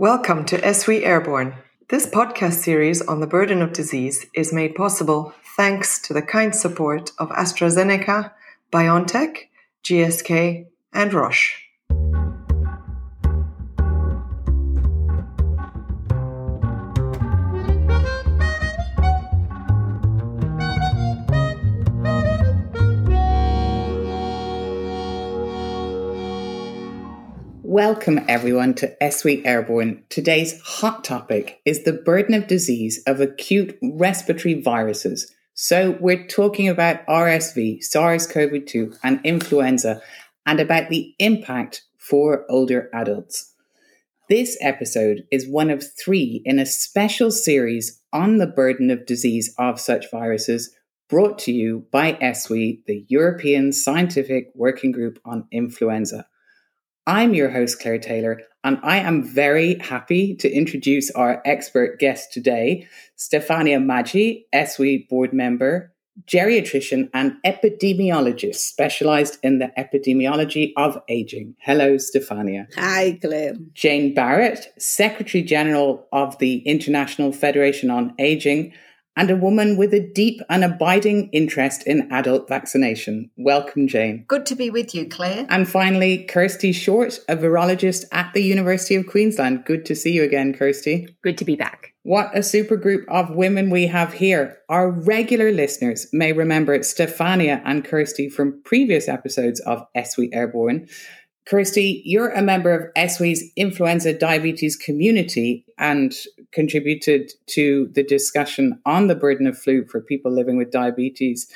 Welcome to ESWI Airborne. This podcast series on the burden of disease is made possible thanks to the kind support of AstraZeneca, BioNTech, GSK, and Roche. Welcome, everyone, to ESWI Airborne. Today's hot topic is the burden of disease of acute respiratory viruses. So, we're talking about RSV, SARS CoV 2, and influenza, and about the impact for older adults. This episode is one of three in a special series on the burden of disease of such viruses brought to you by ESWI, the European Scientific Working Group on Influenza. I'm your host, Claire Taylor, and I am very happy to introduce our expert guest today, Stefania Maggi, ESWI board member, geriatrician, and epidemiologist specialized in the epidemiology of aging. Hello, Stefania. Hi, Claire. Jane Barratt, Secretary General of the International Federation on Aging and a woman with a deep and abiding interest in adult vaccination. Welcome, Jane. Good to be with you, Claire. And finally, Kirsty Short, a virologist at the University of Queensland. Good to see you again, Kirsty. Good to be back. What a super group of women we have here. Our regular listeners may remember Stefania and Kirsty from previous episodes of ESWI Airborne. Kirsty, you're a member of ESWI's influenza diabetes community and contributed to the discussion on the burden of flu for people living with diabetes.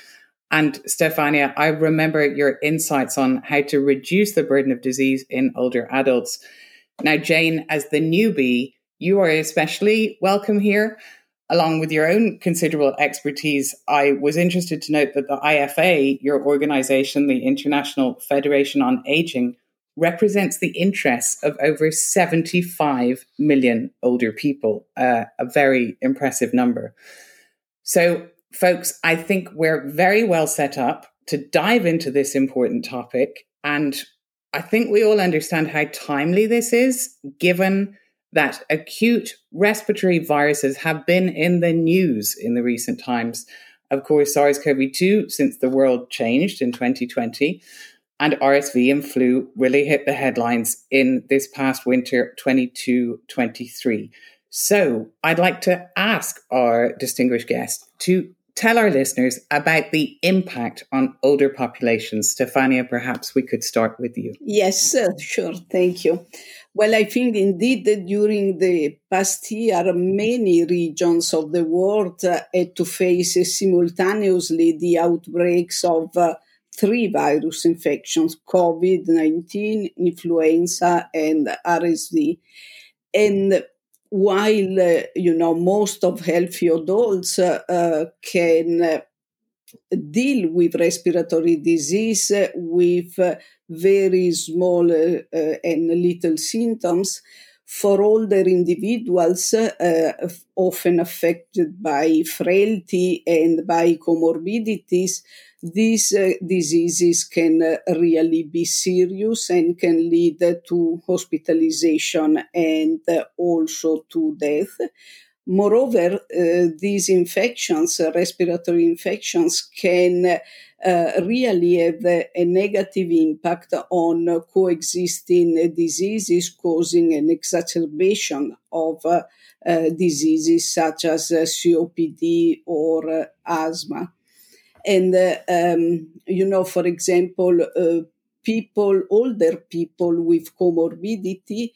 And Stefania, I remember your insights on how to reduce the burden of disease in older adults. Now, Jane, as the newbie, you are especially welcome here. Along with your own considerable expertise, I was interested to note that the IFA, your organization, the International Federation on Aging, represents the interests of over 75 million older people, uh, a very impressive number. So, folks, I think we're very well set up to dive into this important topic. And I think we all understand how timely this is, given that acute respiratory viruses have been in the news in the recent times. Of course, SARS CoV 2 since the world changed in 2020 and RSV and flu really hit the headlines in this past winter 22 23. So I'd like to ask our distinguished guest to tell our listeners about the impact on older populations. Stefania, perhaps we could start with you. Yes, uh, sure. Thank you. Well, I think indeed that during the past year, many regions of the world uh, had to face simultaneously the outbreaks of uh, three virus infections COVID 19, influenza, and RSV. And while, uh, you know, most of healthy adults uh, can deal with respiratory disease with very small uh, and little symptoms, for older individuals, uh, often affected by frailty and by comorbidities, these uh, diseases can uh, really be serious and can lead to hospitalization and uh, also to death. Moreover, uh, these infections, uh, respiratory infections, can uh, really have a negative impact on coexisting diseases, causing an exacerbation of diseases such as COPD or asthma. And, uh, um, you know, for example, uh, people, older people with comorbidity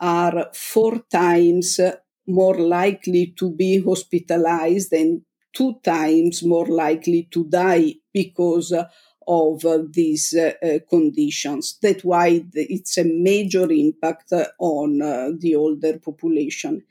are four times more likely to be hospitalized and two times more likely to die because of uh, these uh, conditions. That's why it's a major impact on uh, the older population.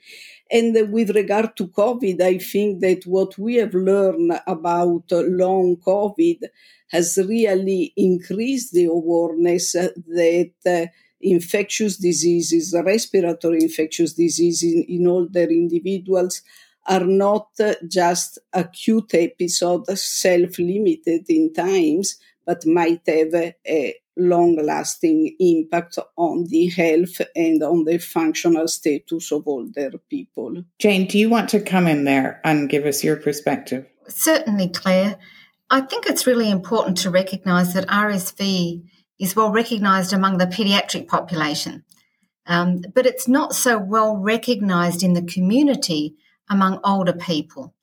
And with regard to COVID, I think that what we have learned about long COVID has really increased the awareness that uh, infectious diseases, respiratory infectious diseases in, in older individuals are not just acute episodes, self limited in times, but might have a, long lasting impact on the health and on the functional status of older people. Jane, do you want to come in there and give us your perspective? Certainly, Claire. I think it's really important to recognise that RSV is well recognised among the paediatric population, um, but it's not so well recognised in the community among older people.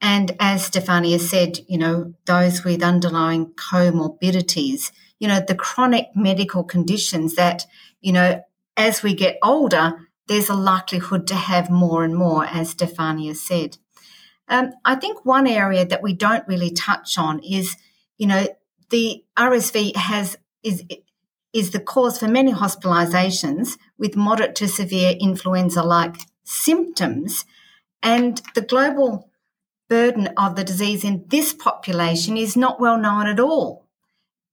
And as Stefania said, you know, those with underlying comorbidities, you know, the chronic medical conditions that, you know, as we get older, there's a likelihood to have more and more, as Stefania said. Um, I think one area that we don't really touch on is, you know, the RSV has is is the cause for many hospitalizations with moderate to severe influenza-like symptoms, and the global burden of the disease in this population is not well known at all.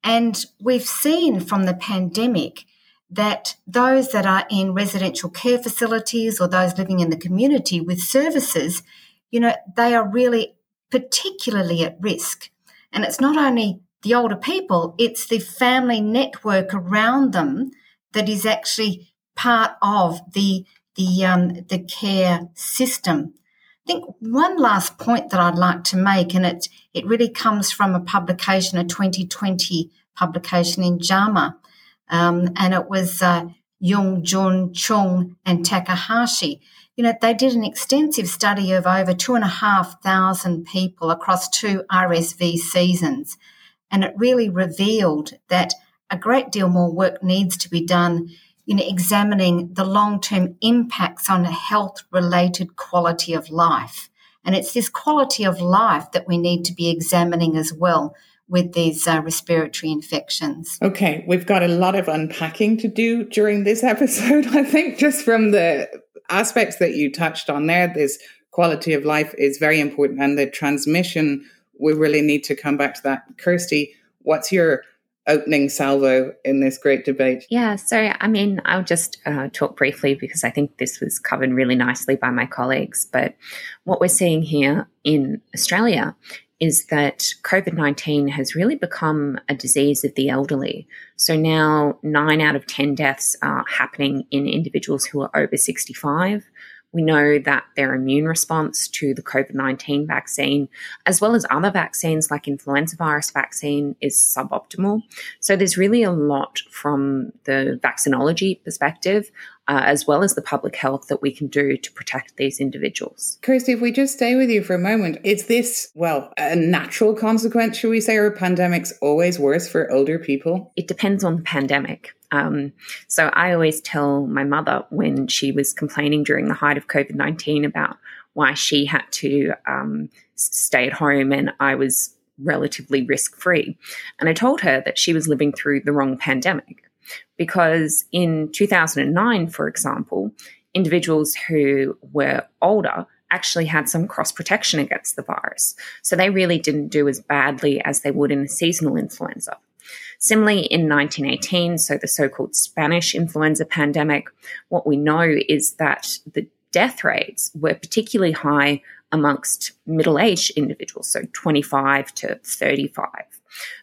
And we've seen from the pandemic that those that are in residential care facilities or those living in the community with services you know, they are really particularly at risk. And it's not only the older people, it's the family network around them that is actually part of the the um, the care system. I think one last point that I'd like to make, and it it really comes from a publication, a 2020 publication in JAMA, um, and it was uh, Jun Chung and Takahashi you know, they did an extensive study of over two and a half thousand people across two RSV seasons. And it really revealed that a great deal more work needs to be done in examining the long term impacts on health related quality of life. And it's this quality of life that we need to be examining as well with these uh, respiratory infections. Okay, we've got a lot of unpacking to do during this episode, I think, just from the aspects that you touched on there, this quality of life is very important, and the transmission, we really need to come back to that. Kirsty, what's your opening salvo in this great debate? Yeah, so I mean, I'll just uh, talk briefly because I think this was covered really nicely by my colleagues. But what we're seeing here in Australia is that COVID 19 has really become a disease of the elderly. So now nine out of 10 deaths are happening in individuals who are over 65. We know that their immune response to the COVID 19 vaccine, as well as other vaccines like influenza virus vaccine, is suboptimal. So there's really a lot from the vaccinology perspective, uh, as well as the public health that we can do to protect these individuals. Kirsty, if we just stay with you for a moment, is this, well, a natural consequence, should we say, or pandemics always worse for older people? It depends on the pandemic. Um, so I always tell my mother when she was complaining during the height of COVID 19 about why she had to um, stay at home and I was relatively risk free. And I told her that she was living through the wrong pandemic because in 2009, for example, individuals who were older actually had some cross protection against the virus. So they really didn't do as badly as they would in a seasonal influenza. Similarly, in 1918, so the so called Spanish influenza pandemic, what we know is that the death rates were particularly high amongst middle aged individuals, so 25 to 35.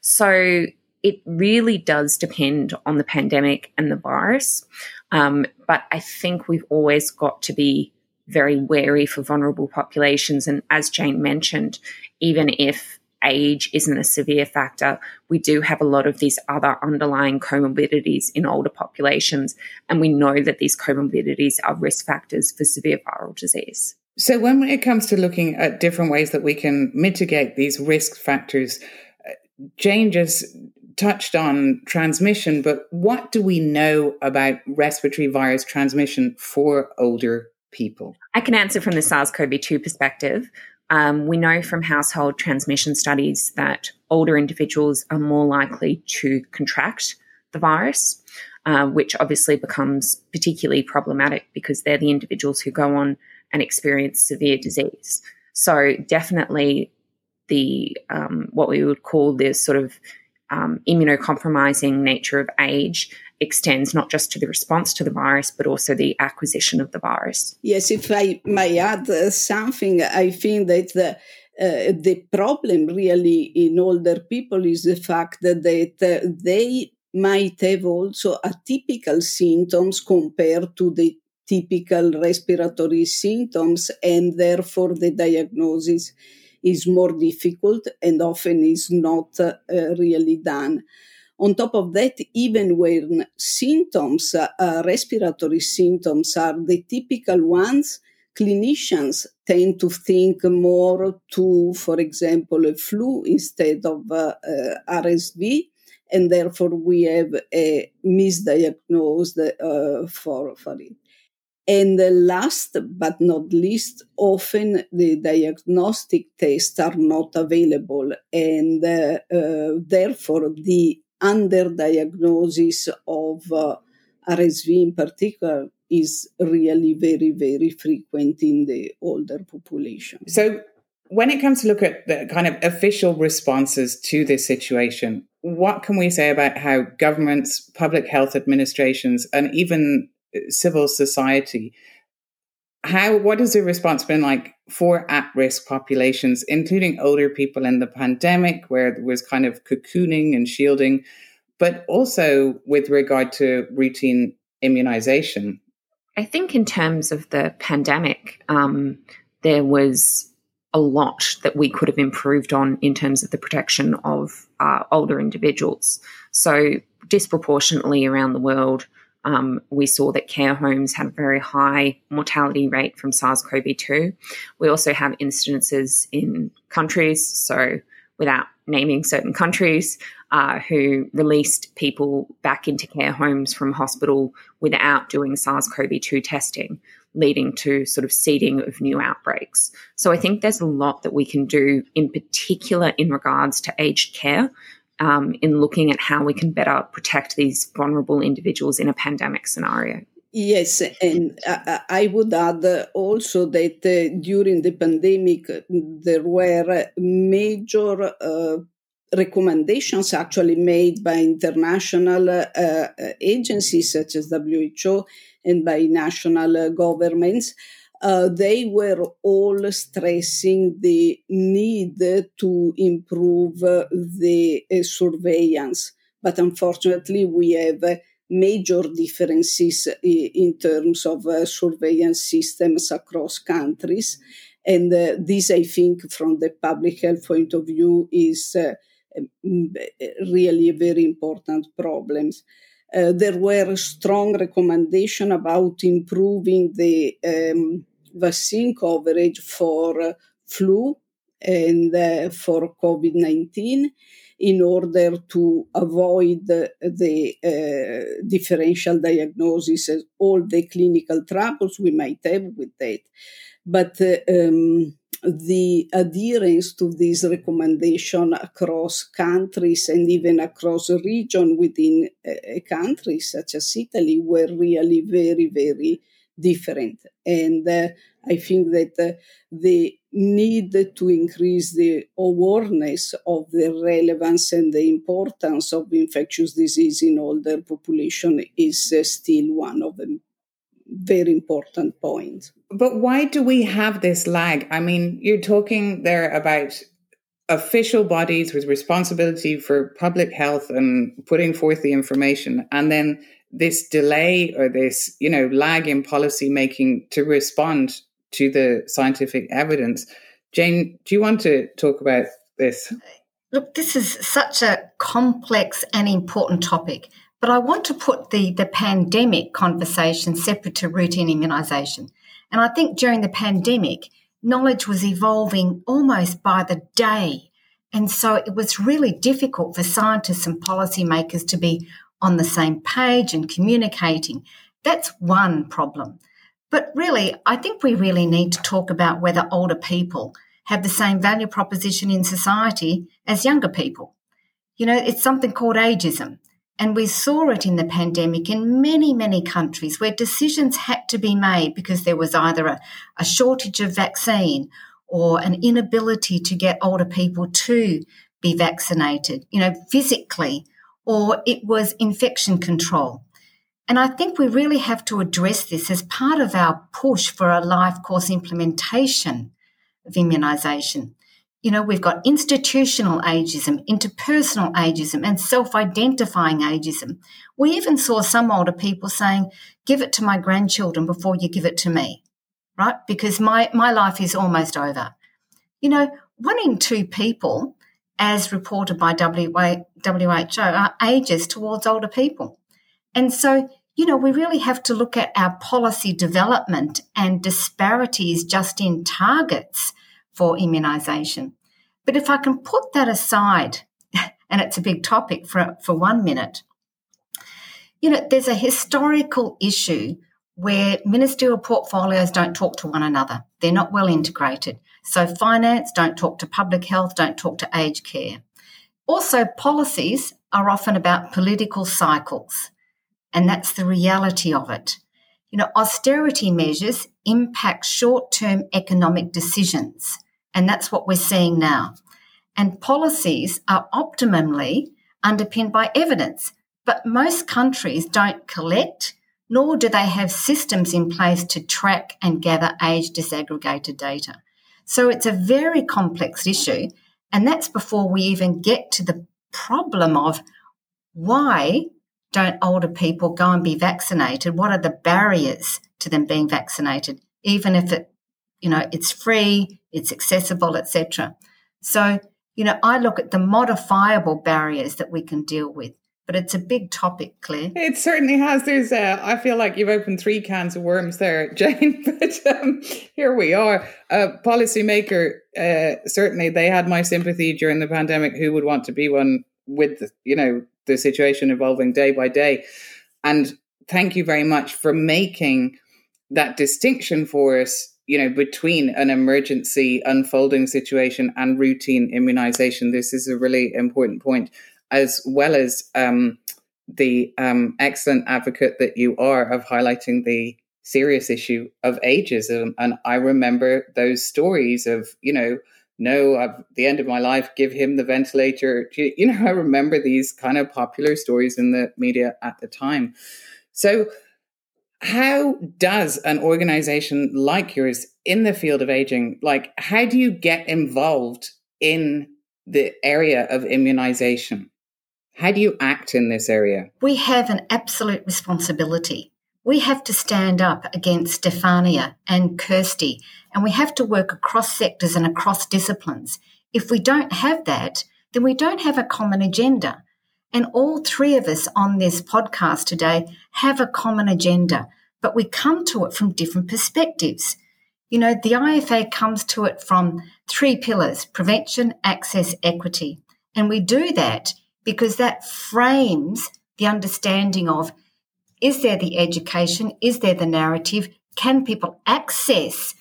So it really does depend on the pandemic and the virus. Um, but I think we've always got to be very wary for vulnerable populations. And as Jane mentioned, even if age isn't a severe factor, we do have a lot of these other underlying comorbidities in older populations. And we know that these comorbidities are risk factors for severe viral disease. So, when it comes to looking at different ways that we can mitigate these risk factors, uh, Jane just touched on transmission, but what do we know about respiratory virus transmission for older people? I can answer from the SARS CoV 2 perspective. Um, we know from household transmission studies that older individuals are more likely to contract the virus, uh, which obviously becomes particularly problematic because they're the individuals who go on and experience severe disease. So definitely the um, what we would call the sort of um, immunocompromising nature of age extends not just to the response to the virus, but also the acquisition of the virus. Yes, if I may add uh, something, I think that the, uh, the problem really in older people is the fact that, that uh, they might have also atypical symptoms compared to the typical respiratory symptoms, and therefore the diagnosis is more difficult and often is not uh, really done. On top of that, even when symptoms, uh, respiratory symptoms are the typical ones, clinicians tend to think more to, for example, a flu instead of uh, uh, RSV, and therefore we have a misdiagnosed uh, for, for it. And last but not least, often the diagnostic tests are not available, and uh, uh, therefore the underdiagnosis of uh, RSV in particular is really very, very frequent in the older population. So, when it comes to look at the kind of official responses to this situation, what can we say about how governments, public health administrations, and even civil society. How what has the response been like for at-risk populations, including older people in the pandemic, where there was kind of cocooning and shielding, but also with regard to routine immunization? I think in terms of the pandemic, um, there was a lot that we could have improved on in terms of the protection of uh, older individuals. So disproportionately around the world, um, we saw that care homes had a very high mortality rate from SARS CoV 2. We also have incidences in countries, so without naming certain countries, uh, who released people back into care homes from hospital without doing SARS CoV 2 testing, leading to sort of seeding of new outbreaks. So I think there's a lot that we can do, in particular in regards to aged care, um, in looking at how we can better protect these vulnerable individuals in a pandemic scenario. Yes, and I would add also that uh, during the pandemic, there were major uh, recommendations actually made by international uh, agencies such as WHO and by national governments uh, they were all stressing the need to improve the uh, surveillance. But unfortunately, we have major differences in terms of uh, surveillance systems across countries. And uh, this, I think, from the public health point of view, is uh, really a very important problem. Uh, there were strong recommendations about improving the um, vaccine coverage for uh, flu and uh, for COVID 19 in order to avoid the uh, differential diagnosis and all the clinical troubles we might have with that. But uh, um, the adherence to this recommendation across countries and even across a region within a country such as Italy were really very, very different. And uh, I think that uh, the need to increase the awareness of the relevance and the importance of infectious disease in older population is uh, still one of the very important points. But why do we have this lag? I mean, you're talking there about official bodies with responsibility for public health and putting forth the information, and then this delay or this, you know, lag in policy making to respond to the scientific evidence. Jane, do you want to talk about this? Look, this is such a complex and important topic, but I want to put the, the pandemic conversation separate to routine immunisation. And I think during the pandemic, knowledge was evolving almost by the day. And so it was really difficult for scientists and policymakers to be on the same page and communicating. That's one problem. But really, I think we really need to talk about whether older people have the same value proposition in society as younger people. You know, it's something called ageism. And we saw it in the pandemic in many, many countries where decisions had to be made because there was either a, a shortage of vaccine or an inability to get older people to be vaccinated, you know, physically or it was infection control. And I think we really have to address this as part of our push for a life course implementation of immunisation. You know, we've got institutional ageism, interpersonal ageism, and self identifying ageism. We even saw some older people saying, give it to my grandchildren before you give it to me, right? Because my, my life is almost over. You know, one in two people, as reported by WHO, are ages towards older people. And so, you know, we really have to look at our policy development and disparities just in targets for immunisation. But if I can put that aside, and it's a big topic for, for one minute, you know, there's a historical issue where ministerial portfolios don't talk to one another. They're not well integrated. So finance don't talk to public health, don't talk to aged care. Also, policies are often about political cycles, and that's the reality of it. You know, austerity measures impact short term economic decisions, and that's what we're seeing now. And policies are optimally underpinned by evidence, but most countries don't collect, nor do they have systems in place to track and gather age disaggregated data. So it's a very complex issue. And that's before we even get to the problem of why don't older people go and be vaccinated? What are the barriers to them being vaccinated, even if it, you know, it's free, it's accessible, etc. So, you know, I look at the modifiable barriers that we can deal with but it's a big topic, Claire. It certainly has. There's, uh, I feel like you've opened three cans of worms there, Jane. but um, here we are. A policymaker, uh, certainly, they had my sympathy during the pandemic. Who would want to be one with, you know, the situation evolving day by day? And thank you very much for making that distinction for us you know, between an emergency unfolding situation and routine immunization. This is a really important point as well as um, the um, excellent advocate that you are of highlighting the serious issue of ageism. And I remember those stories of, you know, no, at the end of my life, give him the ventilator. You know, I remember these kind of popular stories in the media at the time. So, how does an organization like yours in the field of aging, like, how do you get involved in the area of immunization? How do you act in this area? We have an absolute responsibility. We have to stand up against Stefania and Kirsty, and we have to work across sectors and across disciplines. If we don't have that, then we don't have a common agenda. And all three of us on this podcast today have a common agenda, but we come to it from different perspectives. You know, the IFA comes to it from three pillars prevention, access, equity. And we do that because that frames the understanding of is there the education? Is there the narrative? Can people access?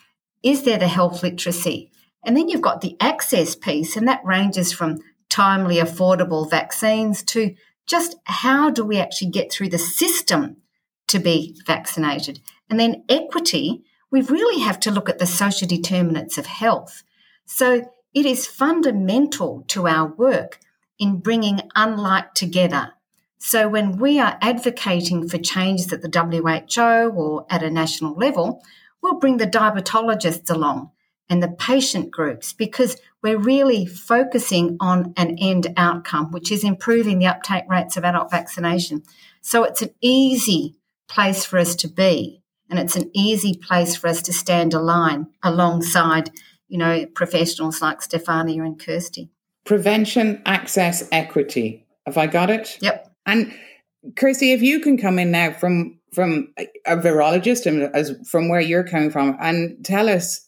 Is there the health literacy? And then you've got the access piece, and that ranges from timely, affordable vaccines to just how do we actually get through the system to be vaccinated? And then equity, we really have to look at the social determinants of health. So it is fundamental to our work in bringing unlike together. So when we are advocating for changes at the WHO or at a national level, we'll bring the diabetologists along and the patient groups because we're really focusing on an end outcome, which is improving the uptake rates of adult vaccination. So it's an easy place for us to be, and it's an easy place for us to stand line alongside, you know, professionals like Stefania and Kirsty prevention, access, equity. Have I got it? Yep. And Kirsty, if you can come in now from from a virologist and as from where you're coming from, and tell us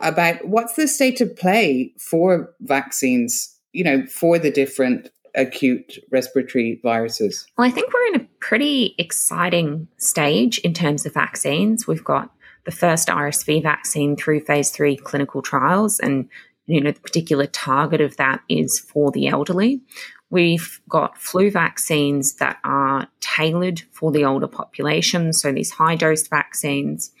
about what's the state of play for vaccines, you know, for the different acute respiratory viruses? Well, I think we're in a pretty exciting stage in terms of vaccines. We've got the first RSV vaccine through phase three clinical trials, and you know, the particular target of that is for the elderly. We've got flu vaccines that are tailored for the older population, so these high dose vaccines.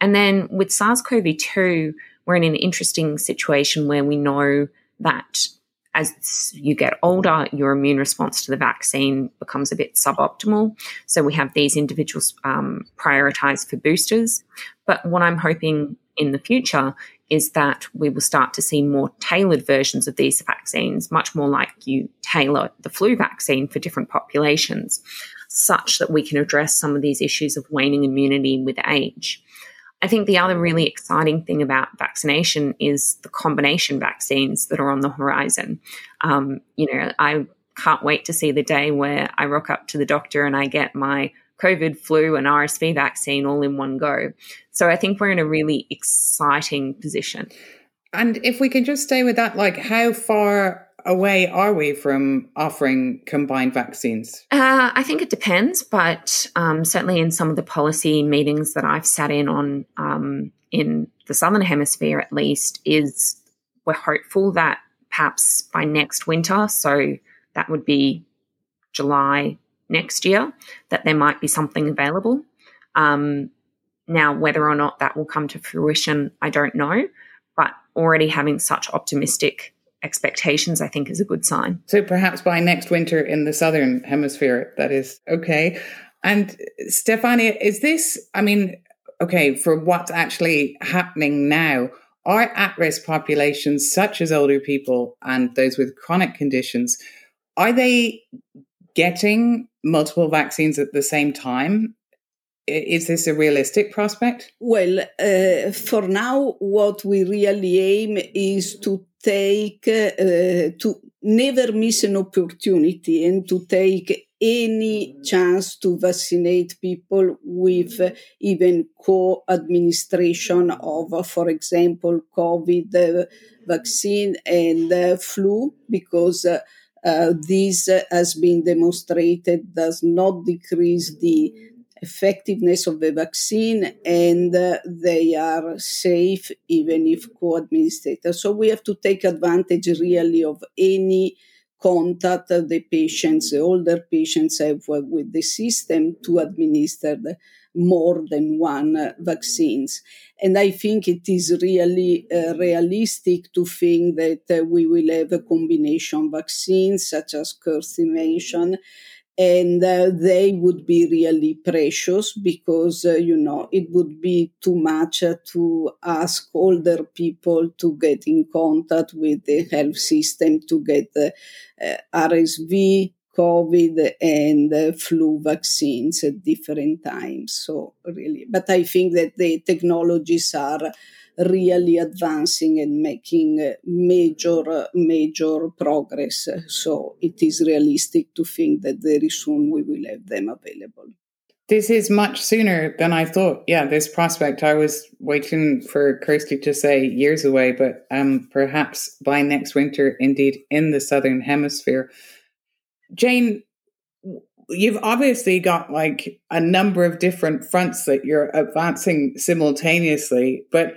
And then with SARS CoV 2, we're in an interesting situation where we know that as you get older, your immune response to the vaccine becomes a bit suboptimal. So we have these individuals um, prioritized for boosters. But what I'm hoping in the future is that we will start to see more tailored versions of these vaccines, much more like you tailor the flu vaccine for different populations, such that we can address some of these issues of waning immunity with age. I think the other really exciting thing about vaccination is the combination vaccines that are on the horizon. Um, you know, I can't wait to see the day where I rock up to the doctor and I get my COVID, flu, and RSV vaccine all in one go. So I think we're in a really exciting position. And if we can just stay with that, like how far away are we from offering combined vaccines? Uh, I think it depends, but um, certainly in some of the policy meetings that I've sat in on um, in the southern hemisphere, at least, is we're hopeful that perhaps by next winter, so that would be July next year, that there might be something available. Um, now, whether or not that will come to fruition, I don't know. But already having such optimistic expectations, I think, is a good sign. So perhaps by next winter in the southern hemisphere, that is okay. And Stefania, is this, I mean, okay, for what's actually happening now, are at risk populations such as older people and those with chronic conditions, are they getting multiple vaccines at the same time? Is this a realistic prospect? Well, uh, for now, what we really aim is to take, uh, to never miss an opportunity and to take any chance to vaccinate people with even co-administration of, for example, COVID vaccine and flu, because uh, this has been demonstrated does not decrease the effectiveness of the vaccine and uh, they are safe even if co-administered. So we have to take advantage really of any contact the patients, the older patients have with the system to administer more than one uh, vaccines. And I think it is really uh, realistic to think that uh, we will have a combination vaccines, such as Kirsty mentioned, and uh, they would be really precious because uh, you know it would be too much uh, to ask older people to get in contact with the health system to get uh, RSV COVID and uh, flu vaccines at different times. So really, but I think that the technologies are really advancing and making uh, major, major progress. So it is realistic to think that very soon we will have them available. This is much sooner than I thought. Yeah, this prospect, I was waiting for Kirsty to say years away, but um, perhaps by next winter, indeed, in the Southern Hemisphere. Jane, you've obviously got like a number of different fronts that you're advancing simultaneously, but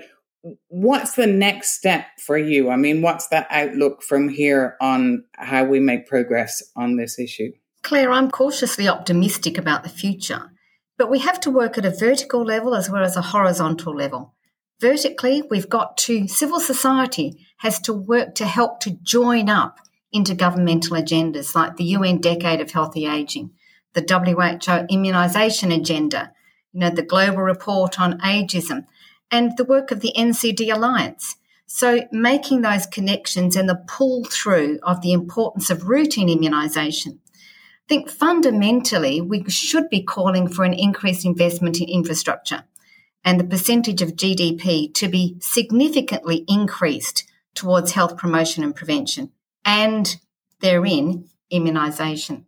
what's the next step for you? I mean, what's the outlook from here on how we make progress on this issue? Claire, I'm cautiously optimistic about the future, but we have to work at a vertical level as well as a horizontal level. Vertically, we've got to, civil society has to work to help to join up intergovernmental agendas like the UN Decade of Healthy Aging, the WHO immunisation agenda, you know, the global report on ageism, and the work of the NCD Alliance. So, making those connections and the pull through of the importance of routine immunisation. I think fundamentally we should be calling for an increased investment in infrastructure and the percentage of GDP to be significantly increased towards health promotion and prevention and therein immunisation.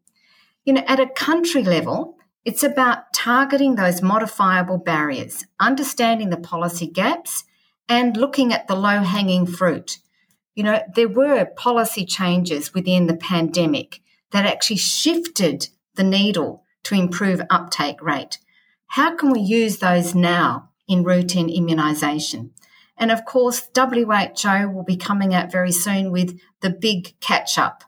You know, at a country level, it's about targeting those modifiable barriers, understanding the policy gaps, and looking at the low hanging fruit. You know, there were policy changes within the pandemic that actually shifted the needle to improve uptake rate. How can we use those now in routine immunisation? And of course, WHO will be coming out very soon with the big catch up.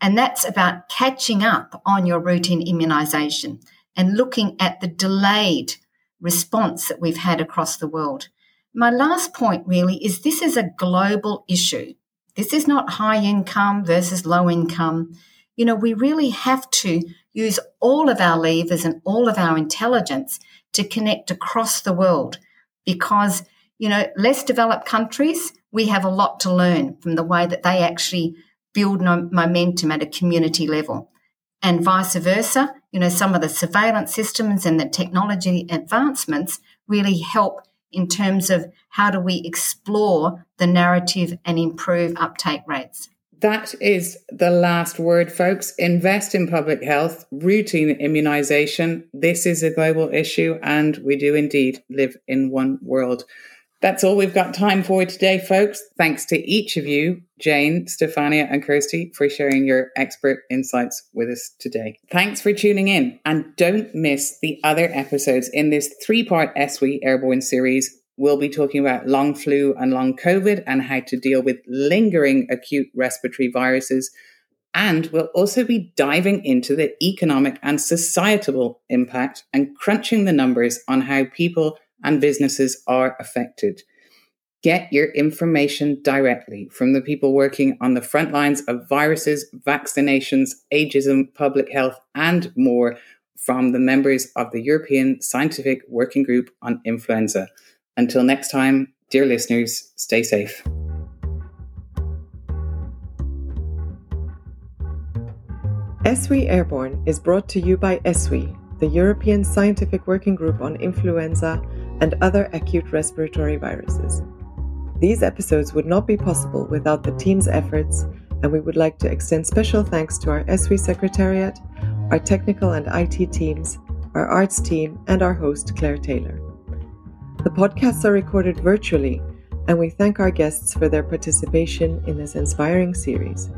And that's about catching up on your routine immunisation and looking at the delayed response that we've had across the world. My last point really is this is a global issue. This is not high income versus low income. You know, we really have to use all of our levers and all of our intelligence to connect across the world because you know, less developed countries, we have a lot to learn from the way that they actually build momentum at a community level. And vice versa, you know, some of the surveillance systems and the technology advancements really help in terms of how do we explore the narrative and improve uptake rates. That is the last word, folks. Invest in public health, routine immunization. This is a global issue, and we do indeed live in one world. That's all we've got time for today, folks. Thanks to each of you, Jane, Stefania, and Kirsty, for sharing your expert insights with us today. Thanks for tuning in, and don't miss the other episodes in this three part ESWI Airborne series. We'll be talking about long flu and long COVID and how to deal with lingering acute respiratory viruses. And we'll also be diving into the economic and societal impact and crunching the numbers on how people and businesses are affected. Get your information directly from the people working on the front lines of viruses, vaccinations, ageism, public health, and more from the members of the European Scientific Working Group on Influenza. Until next time, dear listeners, stay safe. ESWI Airborne is brought to you by ESWI, the European Scientific Working Group on Influenza and other acute respiratory viruses. These episodes would not be possible without the team's efforts, and we would like to extend special thanks to our ESWI Secretariat, our technical and IT teams, our arts team, and our host, Claire Taylor. The podcasts are recorded virtually, and we thank our guests for their participation in this inspiring series.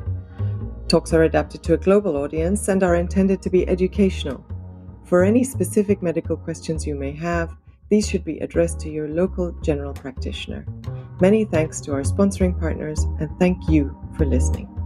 Talks are adapted to a global audience and are intended to be educational. For any specific medical questions you may have, these should be addressed to your local general practitioner. Many thanks to our sponsoring partners, and thank you for listening.